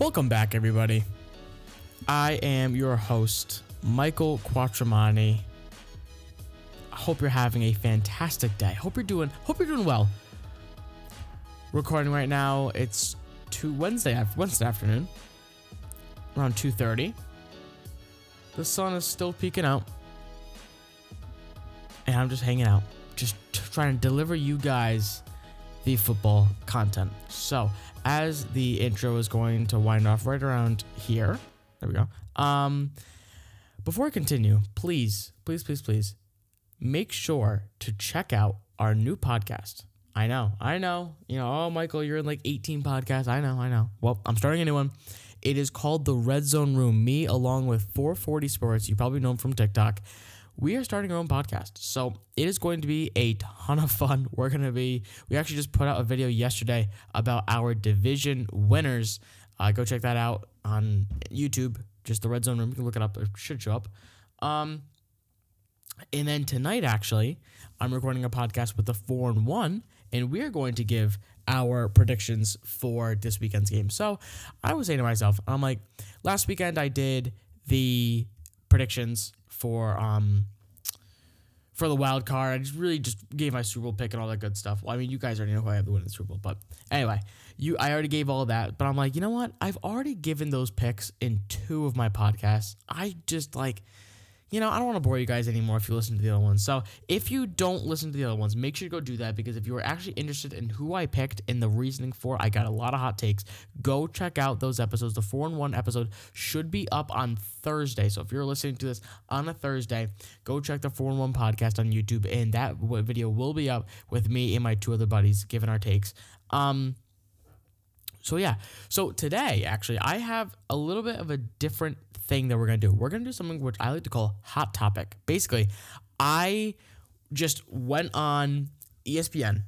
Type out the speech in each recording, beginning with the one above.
Welcome back, everybody. I am your host, Michael Quattramani. I hope you're having a fantastic day. Hope you're doing. Hope you're doing well. Recording right now. It's two Wednesday Wednesday afternoon, around two thirty. The sun is still peeking out, and I'm just hanging out, just trying to deliver you guys the football content. So, as the intro is going to wind off right around here, there we go. Um, before I continue, please, please, please, please, make sure to check out our new podcast. I know, I know. You know, oh, Michael, you're in like 18 podcasts. I know, I know. Well, I'm starting a new one. It is called The Red Zone Room. Me, along with 440 Sports, you probably know him from TikTok. We are starting our own podcast. So it is going to be a ton of fun. We're going to be, we actually just put out a video yesterday about our division winners. Uh, go check that out on YouTube. Just the Red Zone Room. You can look it up. It should show up. Um, and then tonight, actually, I'm recording a podcast with the four and one, and we are going to give our predictions for this weekend's game. So I was saying to myself, I'm like, last weekend I did the predictions for um for the wild card. I just really just gave my Super Bowl pick and all that good stuff. Well, I mean, you guys already know who I have to win the Super Bowl, but anyway, you I already gave all that. But I'm like, you know what? I've already given those picks in two of my podcasts. I just like you know, I don't want to bore you guys anymore if you listen to the other ones. So if you don't listen to the other ones, make sure to go do that because if you are actually interested in who I picked and the reasoning for, I got a lot of hot takes. Go check out those episodes. The four and one episode should be up on Thursday. So if you're listening to this on a Thursday, go check the four and one podcast on YouTube, and that video will be up with me and my two other buddies giving our takes. Um. So yeah, so today actually I have a little bit of a different thing that we're to do. We're to do something which I like to call hot topic. Basically, I just went on ESPN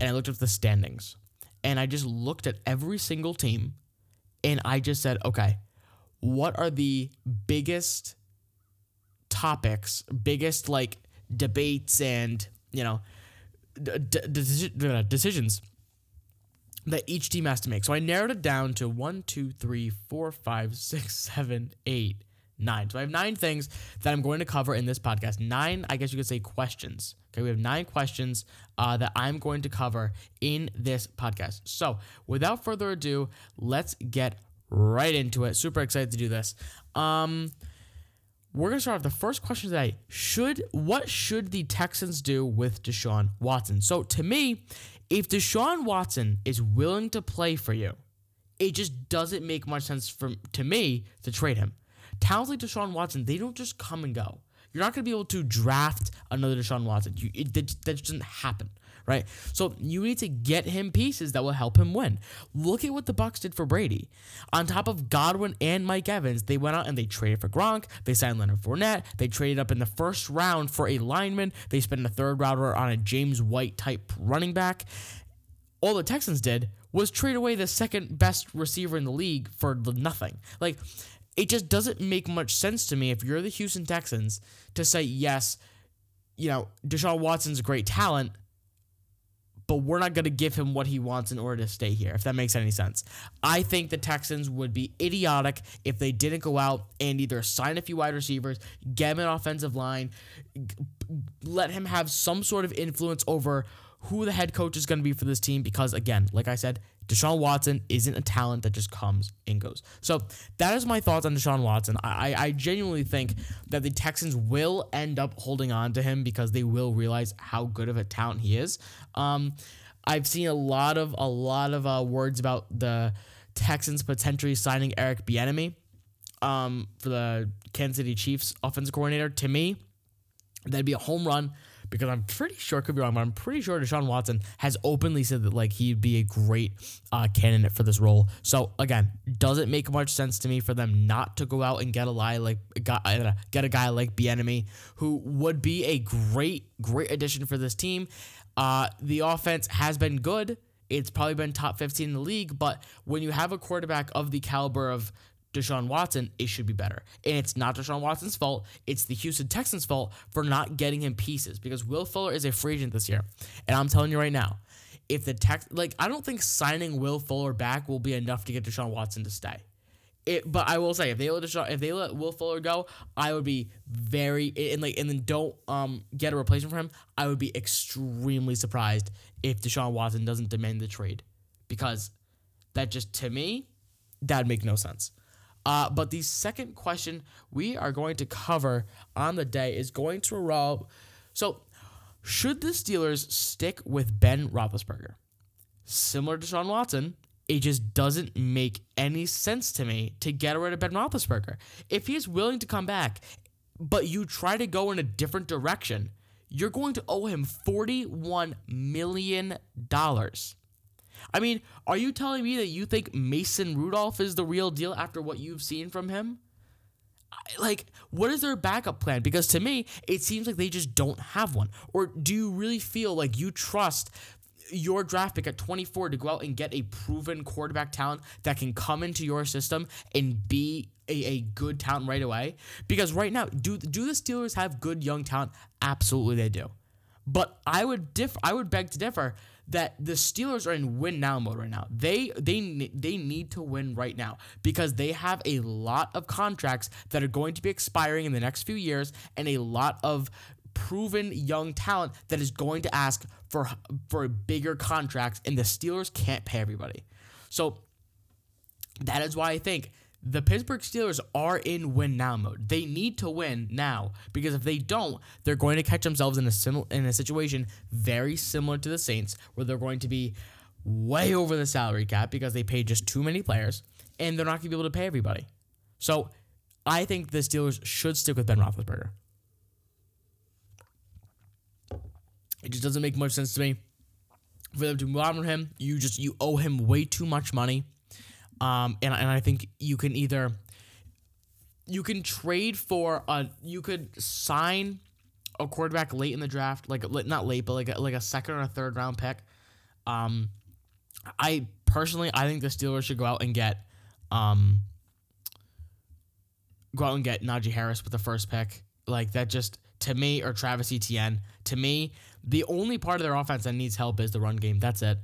and I looked at the standings and I just looked at every single team and I just said, okay, what are the biggest topics, biggest like debates and, you know, d- d- decisions that each team has to make. So I narrowed it down to one, two, three, four, five, six, seven, eight, nine. So I have nine things that I'm going to cover in this podcast. Nine, I guess you could say, questions. Okay, we have nine questions uh, that I'm going to cover in this podcast. So without further ado, let's get right into it. Super excited to do this. Um, we're gonna start off the first question today. Should what should the Texans do with Deshaun Watson? So to me, if Deshaun Watson is willing to play for you, it just doesn't make much sense for to me to trade him. Talents like Deshaun Watson, they don't just come and go. You're not going to be able to draft another Deshaun Watson. You, it, that, that just doesn't happen, right? So you need to get him pieces that will help him win. Look at what the Bucks did for Brady. On top of Godwin and Mike Evans, they went out and they traded for Gronk. They signed Leonard Fournette. They traded up in the first round for a lineman. They spent a third rounder on a James White type running back. All the Texans did was trade away the second best receiver in the league for nothing. Like it just doesn't make much sense to me if you're the Houston Texans to say, yes, you know, Deshaun Watson's a great talent, but we're not going to give him what he wants in order to stay here, if that makes any sense. I think the Texans would be idiotic if they didn't go out and either sign a few wide receivers, get him an offensive line, let him have some sort of influence over who the head coach is going to be for this team because, again, like I said, Deshaun Watson isn't a talent that just comes and goes. So that is my thoughts on Deshaun Watson. I, I genuinely think that the Texans will end up holding on to him because they will realize how good of a talent he is. Um, I've seen a lot of a lot of uh, words about the Texans potentially signing Eric Bieniemy um, for the Kansas City Chiefs offensive coordinator. To me, that'd be a home run because I'm pretty sure, could be wrong, but I'm pretty sure Deshaun Watson has openly said that like he'd be a great uh, candidate for this role. So again, does it make much sense to me for them not to go out and get a guy like get a guy like Bieniemy who would be a great great addition for this team? Uh, the offense has been good. It's probably been top 15 in the league, but when you have a quarterback of the caliber of Deshaun Watson, it should be better. And it's not Deshaun Watson's fault. It's the Houston Texans' fault for not getting him pieces because Will Fuller is a free agent this year. And I'm telling you right now, if the text like I don't think signing Will Fuller back will be enough to get Deshaun Watson to stay. It, but I will say if they let Deshaun, if they let Will Fuller go, I would be very and like and then don't um get a replacement for him. I would be extremely surprised if Deshaun Watson doesn't demand the trade because that just to me that'd make no sense. Uh, but the second question we are going to cover on the day is going to revolve. So, should the Steelers stick with Ben Roethlisberger? Similar to Sean Watson, it just doesn't make any sense to me to get rid of Ben Roethlisberger. If he is willing to come back, but you try to go in a different direction, you're going to owe him $41 million. I mean, are you telling me that you think Mason Rudolph is the real deal after what you've seen from him? Like, what is their backup plan? Because to me, it seems like they just don't have one. Or do you really feel like you trust your draft pick at 24 to go out and get a proven quarterback talent that can come into your system and be a, a good talent right away? Because right now, do do the Steelers have good young talent? Absolutely they do. But I would diff I would beg to differ that the Steelers are in win now mode right now. They they they need to win right now because they have a lot of contracts that are going to be expiring in the next few years and a lot of proven young talent that is going to ask for for bigger contracts and the Steelers can't pay everybody. So that is why I think the Pittsburgh Steelers are in win now mode. They need to win now because if they don't, they're going to catch themselves in a sim- in a situation very similar to the Saints where they're going to be way over the salary cap because they paid just too many players and they're not going to be able to pay everybody. So I think the Steelers should stick with Ben Roethlisberger. It just doesn't make much sense to me for them to move on from him. You just you owe him way too much money um, and, and I think you can either you can trade for a you could sign a quarterback late in the draft, like not late, but like a, like a second or a third round pick. Um, I personally I think the Steelers should go out and get um go out and get Najee Harris with the first pick. Like that just to me or Travis Etienne. To me, the only part of their offense that needs help is the run game. That's it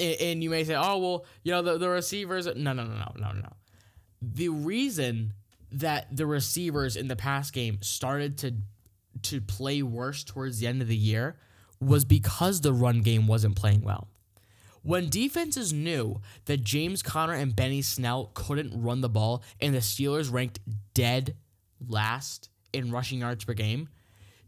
and you may say, oh, well, you know, the, the receivers. No, no, no, no, no, no. The reason that the receivers in the past game started to to play worse towards the end of the year was because the run game wasn't playing well. When defenses knew that James Conner and Benny Snell couldn't run the ball and the Steelers ranked dead last in rushing yards per game,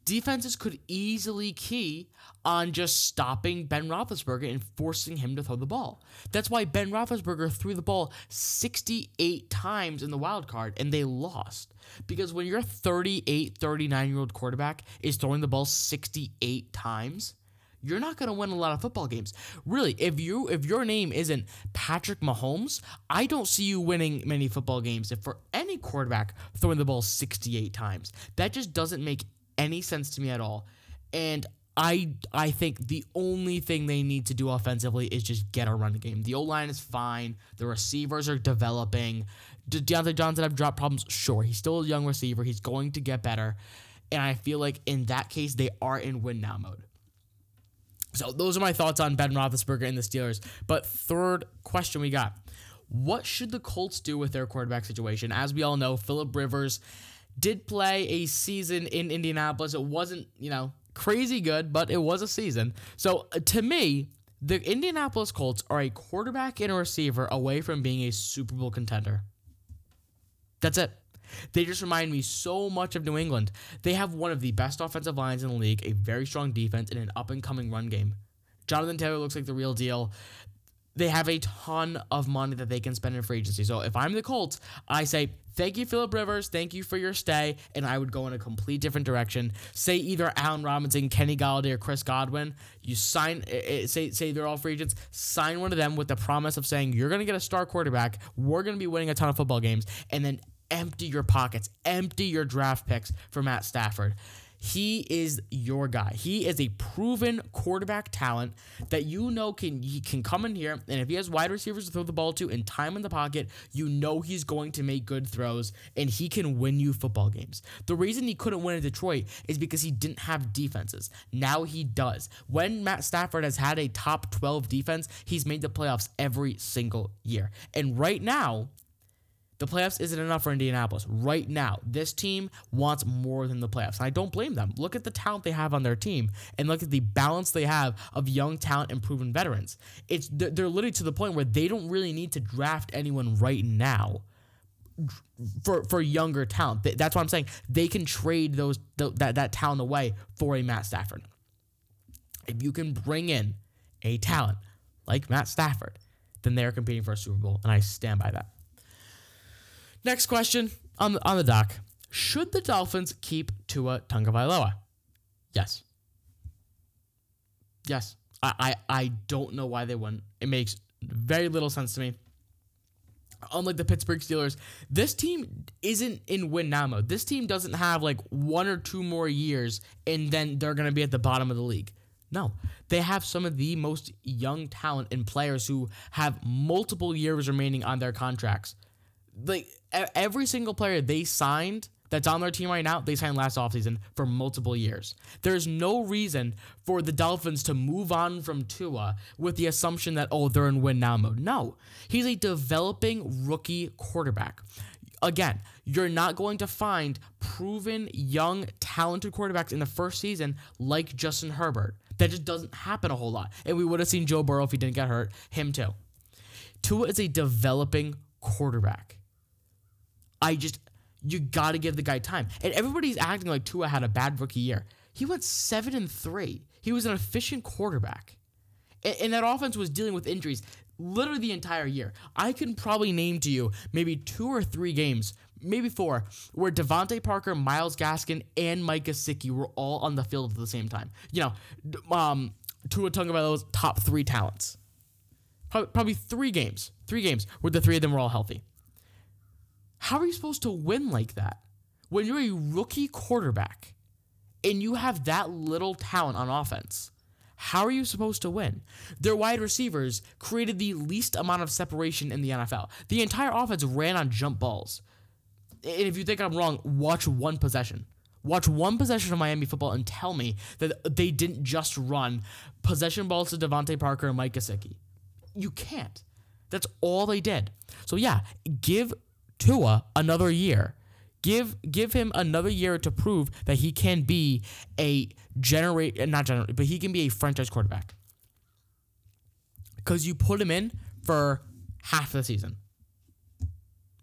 defenses could easily key on just stopping Ben Roethlisberger and forcing him to throw the ball. That's why Ben Roethlisberger threw the ball 68 times in the wild card and they lost. Because when your 38, 39 year old quarterback is throwing the ball 68 times, you're not going to win a lot of football games. Really, if you if your name isn't Patrick Mahomes, I don't see you winning many football games if for any quarterback throwing the ball 68 times. That just doesn't make any sense to me at all. And I I think the only thing they need to do offensively is just get a run game. The O line is fine. The receivers are developing. De- Diontae Johnson have dropped problems. Sure, he's still a young receiver. He's going to get better. And I feel like in that case, they are in win now mode. So those are my thoughts on Ben Roethlisberger and the Steelers. But third question we got: What should the Colts do with their quarterback situation? As we all know, Philip Rivers did play a season in Indianapolis. It wasn't, you know, crazy good, but it was a season. So uh, to me, the Indianapolis Colts are a quarterback and a receiver away from being a Super Bowl contender. That's it. They just remind me so much of New England. They have one of the best offensive lines in the league, a very strong defense, and an up and coming run game. Jonathan Taylor looks like the real deal they have a ton of money that they can spend in free agency. So if I'm the Colts, I say, thank you, Philip Rivers. Thank you for your stay. And I would go in a complete different direction. Say either Allen Robinson, Kenny Golladay, or Chris Godwin. You sign, eh, eh, say, say they're all free agents. Sign one of them with the promise of saying, you're going to get a star quarterback. We're going to be winning a ton of football games. And then empty your pockets, empty your draft picks for Matt Stafford he is your guy. He is a proven quarterback talent that you know can he can come in here and if he has wide receivers to throw the ball to and time in the pocket, you know he's going to make good throws and he can win you football games. The reason he couldn't win in Detroit is because he didn't have defenses. Now he does. When Matt Stafford has had a top 12 defense, he's made the playoffs every single year. And right now, the playoffs isn't enough for Indianapolis. Right now, this team wants more than the playoffs. And I don't blame them. Look at the talent they have on their team and look at the balance they have of young talent and proven veterans. It's they're literally to the point where they don't really need to draft anyone right now for for younger talent. That's what I'm saying. They can trade those that that talent away for a Matt Stafford. If you can bring in a talent like Matt Stafford, then they're competing for a Super Bowl, and I stand by that. Next question on the, on the dock. Should the Dolphins keep Tua Tagovailoa? Yes. Yes. I, I, I don't know why they wouldn't. It makes very little sense to me. Unlike the Pittsburgh Steelers, this team isn't in win now mode. This team doesn't have like one or two more years and then they're going to be at the bottom of the league. No, they have some of the most young talent and players who have multiple years remaining on their contracts. Like every single player they signed that's on their team right now, they signed last offseason for multiple years. There's no reason for the Dolphins to move on from Tua with the assumption that, oh, they're in win now mode. No, he's a developing rookie quarterback. Again, you're not going to find proven, young, talented quarterbacks in the first season like Justin Herbert. That just doesn't happen a whole lot. And we would have seen Joe Burrow if he didn't get hurt, him too. Tua is a developing quarterback. I just you got to give the guy time. And everybody's acting like Tua had a bad rookie year. He went 7 and 3. He was an efficient quarterback. And, and that offense was dealing with injuries literally the entire year. I can probably name to you maybe two or three games, maybe four, where DeVante Parker, Myles Gaskin, and Mike Gesicki were all on the field at the same time. You know, um, Tua Tagovailoa's top three talents. Probably, probably three games, three games where the three of them were all healthy. How are you supposed to win like that when you're a rookie quarterback and you have that little talent on offense? How are you supposed to win? Their wide receivers created the least amount of separation in the NFL. The entire offense ran on jump balls. And if you think I'm wrong, watch one possession. Watch one possession of Miami football and tell me that they didn't just run possession balls to DeVante Parker and Mike Gesicki. You can't. That's all they did. So yeah, give Tua another year. Give give him another year to prove that he can be a generate not generate, but he can be a franchise quarterback. Because you put him in for half the season.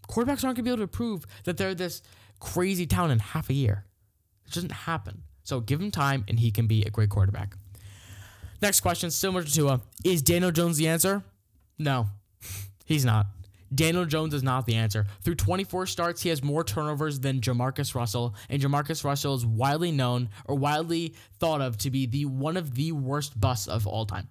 Quarterbacks aren't gonna be able to prove that they're this crazy talent in half a year. It doesn't happen. So give him time and he can be a great quarterback. Next question, similar to Tua. Is Daniel Jones the answer? No, he's not. Daniel Jones is not the answer. Through 24 starts, he has more turnovers than Jamarcus Russell, and Jamarcus Russell is widely known or widely thought of to be the one of the worst busts of all time.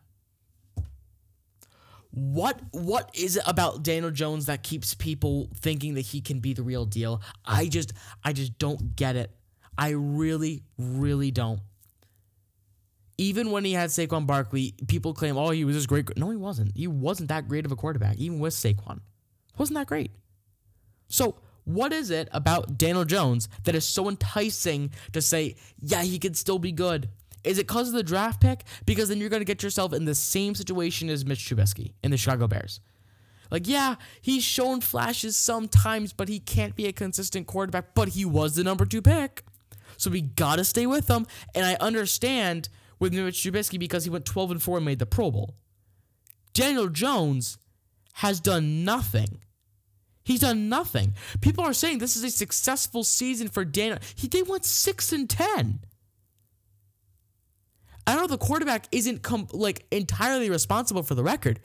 What what is it about Daniel Jones that keeps people thinking that he can be the real deal? I just I just don't get it. I really really don't. Even when he had Saquon Barkley, people claim, "Oh, he was just great." No, he wasn't. He wasn't that great of a quarterback, even with Saquon. Wasn't that great? So, what is it about Daniel Jones that is so enticing to say, yeah, he could still be good? Is it because of the draft pick? Because then you're going to get yourself in the same situation as Mitch Trubisky in the Chicago Bears. Like, yeah, he's shown flashes sometimes, but he can't be a consistent quarterback, but he was the number two pick. So we got to stay with him. And I understand with Mitch Trubisky because he went 12 and 4 and made the Pro Bowl. Daniel Jones has done nothing. He's done nothing. People are saying this is a successful season for Daniel. He they went six and ten. I know the quarterback isn't com- like entirely responsible for the record,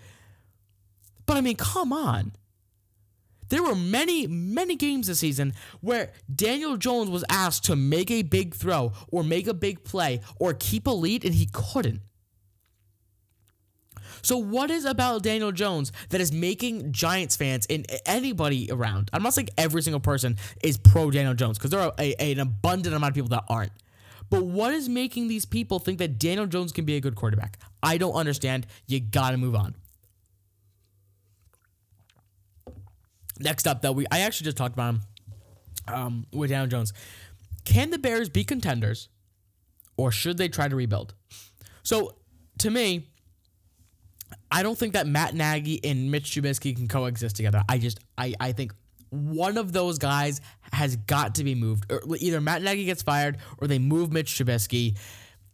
but I mean, come on. There were many, many games this season where Daniel Jones was asked to make a big throw or make a big play or keep a lead, and he couldn't. So, what is about Daniel Jones that is making Giants fans and anybody around? I'm not saying every single person is pro Daniel Jones because there are a, a, an abundant amount of people that aren't. But what is making these people think that Daniel Jones can be a good quarterback? I don't understand. You got to move on. Next up, though, we I actually just talked about him um, with Daniel Jones. Can the Bears be contenders, or should they try to rebuild? So, to me, I don't think that Matt Nagy and Mitch Trubisky can coexist together. I just I I think one of those guys has got to be moved. Or either Matt Nagy gets fired or they move Mitch Trubisky.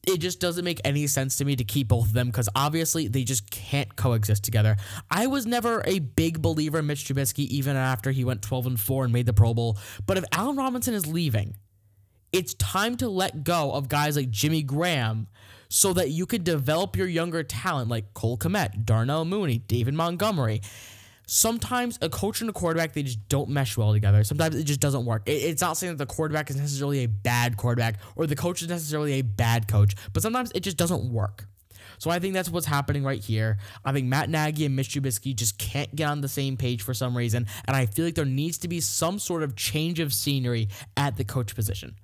It just doesn't make any sense to me to keep both of them because obviously they just can't coexist together. I was never a big believer in Mitch Trubisky even after he went 12 and 4 and made the Pro Bowl. But if Allen Robinson is leaving, it's time to let go of guys like Jimmy Graham so that you could develop your younger talent like Cole Kmet, Darnell Mooney, David Montgomery sometimes a coach and a quarterback they just don't mesh well together. Sometimes it just doesn't work. It's not saying that the quarterback is necessarily a bad quarterback or the coach is necessarily a bad coach, but sometimes it just doesn't work. So I think that's what's happening right here. I think Matt Nagy and Mitch Trubisky just can't get on the same page for some reason, and I feel like there needs to be some sort of change of scenery at the coach position.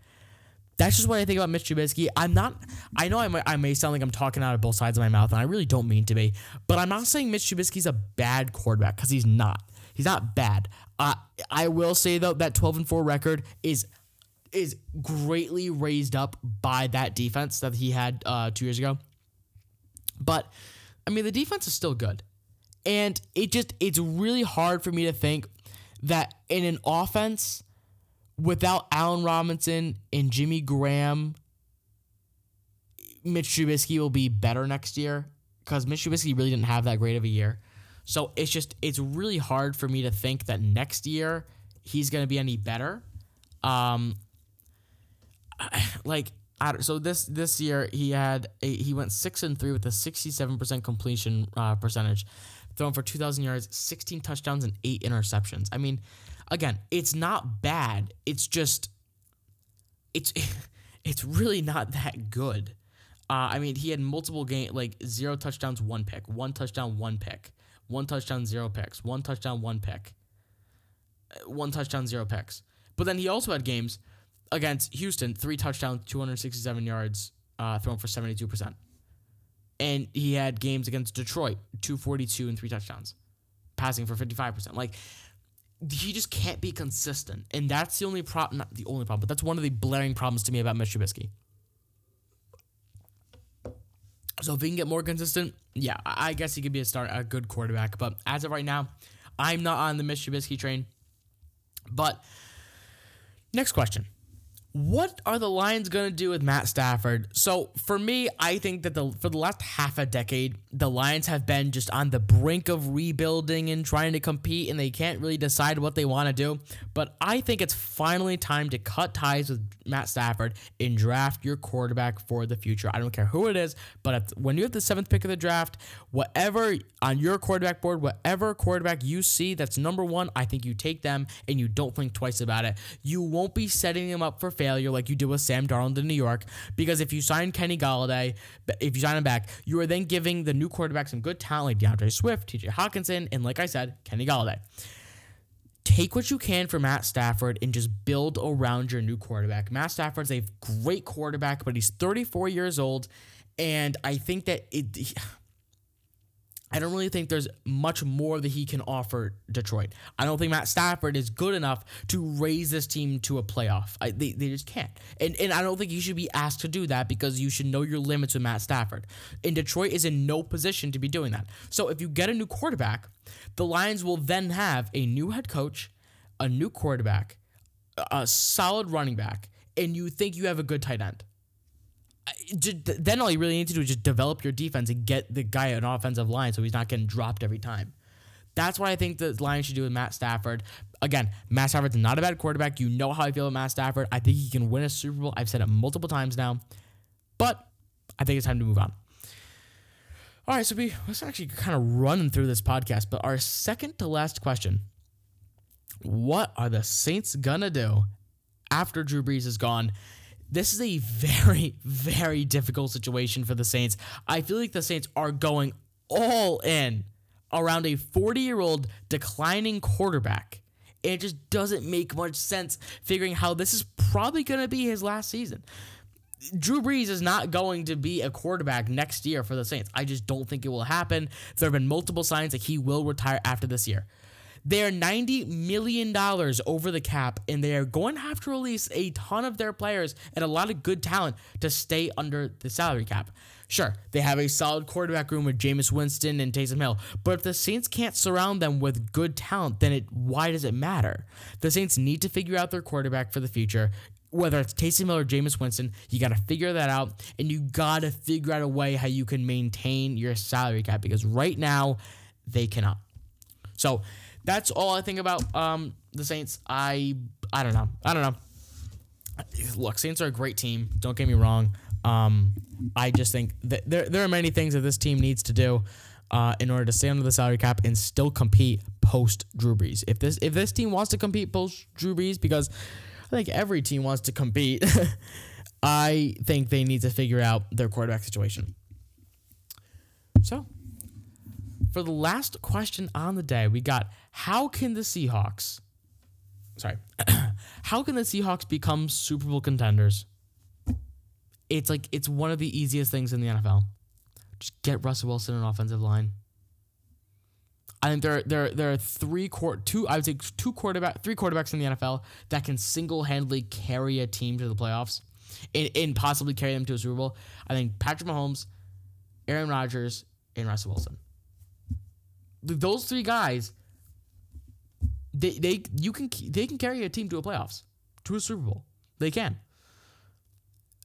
That's just what I think about Mitch Trubisky. I'm not. I know I may, I may sound like I'm talking out of both sides of my mouth, and I really don't mean to be. But I'm not saying Mitch Trubisky's a bad quarterback because he's not. He's not bad. Uh, I will say though that 12 and 4 record is is greatly raised up by that defense that he had uh, two years ago. But I mean, the defense is still good, and it just it's really hard for me to think that in an offense without Allen Robinson and Jimmy Graham, Mitch Trubisky will be better next year because Mitch Trubisky really didn't have that great of a year. So it's just it's really hard for me to think that next year he's going to be any better. Um, like I so this this year he had a, he went six and three with a sixty seven percent completion uh, percentage, thrown for two thousand yards, sixteen touchdowns, and eight interceptions. I mean, again, it's not bad. It's just it's it's really not that good. Uh, I mean, he had multiple game like zero touchdowns, one pick, one touchdown, one pick, one touchdown, zero picks, one touchdown, one pick, uh, one touchdown, zero picks. But then he also had games against Houston, three touchdowns, 267 yards, uh, thrown for 72%. And he had games against Detroit, 242 and three touchdowns, passing for 55%. Like, he just can't be consistent. And that's the only problem, not the only problem, but that's one of the blaring problems to me about Mitch Trubisky. So if he can get more consistent, yeah, I guess he could be a start, a good quarterback. But as of right now, I'm not on the Mitch Trubisky train. But next question. What are the Lions going to do with Matt Stafford? So, for me, I think that the for the last half a decade, the Lions have been just on the brink of rebuilding and trying to compete and they can't really decide what they want to do. But I think it's finally time to cut ties with Matt Stafford and draft your quarterback for the future. I don't care who it is, but when you have the 7th pick of the draft, whatever on your quarterback board, whatever quarterback you see that's number 1, I think you take them and you don't think twice about it. You won't be setting them up for failure like you did with Sam Darnold in New York. Because if you sign Kenny Golladay, if you sign him back, you are then giving the new quarterback some good talent like D'Andre Swift, TJ Hockenson, and like I said, Kenny Golladay. Take what you can for Matt Stafford and just build around your new quarterback. Matt Stafford's a great quarterback, but he's 34 years old. And I think that it, I don't really think there's much more that he can offer Detroit. I don't think Matt Stafford is good enough to raise this team to a playoff. I, they, they just can't. And, and I don't think you should be asked to do that because you should know your limits with Matt Stafford. And Detroit is in no position to be doing that. So if you get a new quarterback, the Lions will then have a new head coach, a new quarterback, a solid running back, and you think you have a good tight end then all you really need to do is just develop your defense and get the guy an offensive line so he's not getting dropped every time. That's what I think the Lions should do with Matt Stafford. Again, Matt Stafford's not a bad quarterback. You know how I feel about Matt Stafford. I think he can win a Super Bowl. I've said it multiple times now. But I think it's time to move on. All right, so we let's actually kind of run through this podcast. But our second to last question: What are the Saints gonna do after Drew Brees is gone? This is a very, very difficult situation for the Saints. I feel like the Saints are going all in around a 40 year old declining quarterback. It just doesn't make much sense figuring how this is probably going to be his last season. Drew Brees is not going to be a quarterback next year for the Saints. I just don't think it will happen. There have been multiple signs that he will retire after this year. They are $90 million over the cap, and they are going to have to release a ton of their players and a lot of good talent to stay under the salary cap. Sure, they have a solid quarterback room with Jameis Winston and Taysom Hill, but if the Saints can't surround them with good talent, then it why does it matter? The Saints need to figure out their quarterback for the future. Whether it's Taysom Hill or Jameis Winston, you got to figure that out, and you got to figure out a way how you can maintain your salary cap because right now they cannot. So that's all I think about um, the Saints. I I don't know. I don't know. Look, Saints are a great team. Don't get me wrong. Um, I just think that there there are many things that this team needs to do uh, in order to stay under the salary cap and still compete post Drew Brees. If this if this team wants to compete post Drew Brees, because I think every team wants to compete, I think they need to figure out their quarterback situation. So for the last question on the day, we got how can the Seahawks, sorry, how can the Seahawks become Super Bowl contenders? It's like it's one of the easiest things in the NFL. Just get Russell Wilson an offensive line. I think there there there are three court two I would say two quarterback three quarterbacks in the NFL that can single handedly carry a team to the playoffs and, and possibly carry them to a Super Bowl. I think Patrick Mahomes, Aaron Rodgers, and Russell Wilson those three guys, they they you can they can carry a team to a playoffs, to a Super Bowl. They can.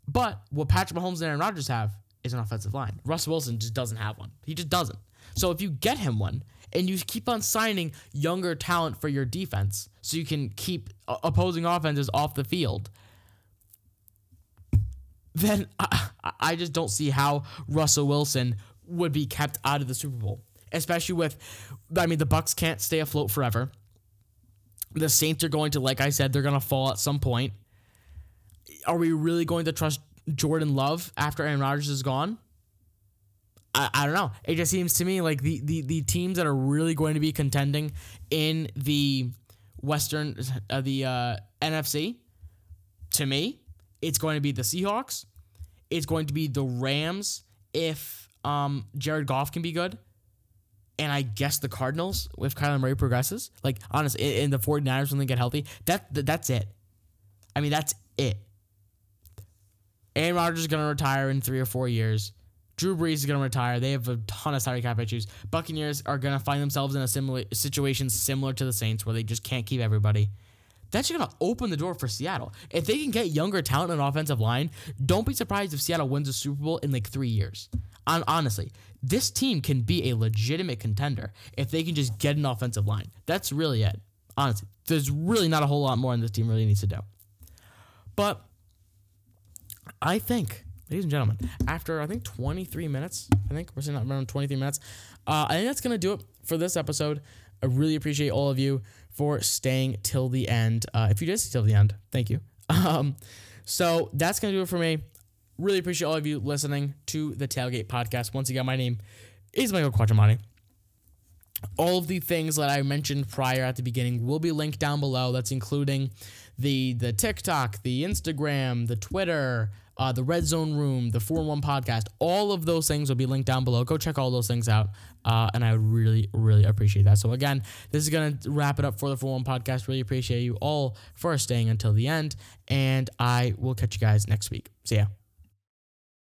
But what Patrick Mahomes and Aaron Rodgers have is an offensive line. Russ Wilson just doesn't have one. He just doesn't. So if you get him one and you keep on signing younger talent for your defense so you can keep opposing offenses off the field, then I, I just don't see how Russell Wilson would be kept out of the Super Bowl especially with, I mean, the Bucks can't stay afloat forever. The Saints are going to, like I said, they're going to fall at some point. Are we really going to trust Jordan Love after Aaron Rodgers is gone? I, I don't know. It just seems to me like the, the, the teams that are really going to be contending in the Western, uh, the uh, NFC, to me, it's going to be the Seahawks. It's going to be the Rams if um, Jared Goff can be good and I guess the Cardinals if Kyler Murray progresses. Like honestly, in the 49ers when they get healthy, that, that that's it. I mean, that's it. Aaron Rodgers is gonna retire in three or four years. Drew Brees is gonna retire. They have a ton of salary cap issues. Buccaneers are gonna find themselves in a similar situation similar to the Saints, where they just can't keep everybody. That's gonna open the door for Seattle. If they can get younger talent on offensive line, don't be surprised if Seattle wins a Super Bowl in like three years. Honestly, this team can be a legitimate contender if they can just get an offensive line. That's really it. Honestly, there's really not a whole lot more than this team really needs to do. But I think, ladies and gentlemen, after I think 23 minutes, I think we're sitting around 23 minutes, uh, I think that's gonna do it for this episode. I really appreciate all of you for staying till the end. Uh, if you did stay till the end, thank you. Um, so that's gonna do it for me. Really appreciate all of you listening to the Tailgate Podcast. Once again, my name is Michael Quadramani. All of the things that I mentioned prior at the beginning will be linked down below. That's including the the TikTok, the Instagram, the Twitter, uh, the Red Zone Room, the 4 1 podcast. All of those things will be linked down below. Go check all those things out. Uh, and I would really, really appreciate that. So, again, this is going to wrap it up for the 4 1 podcast. Really appreciate you all for staying until the end. And I will catch you guys next week. See ya.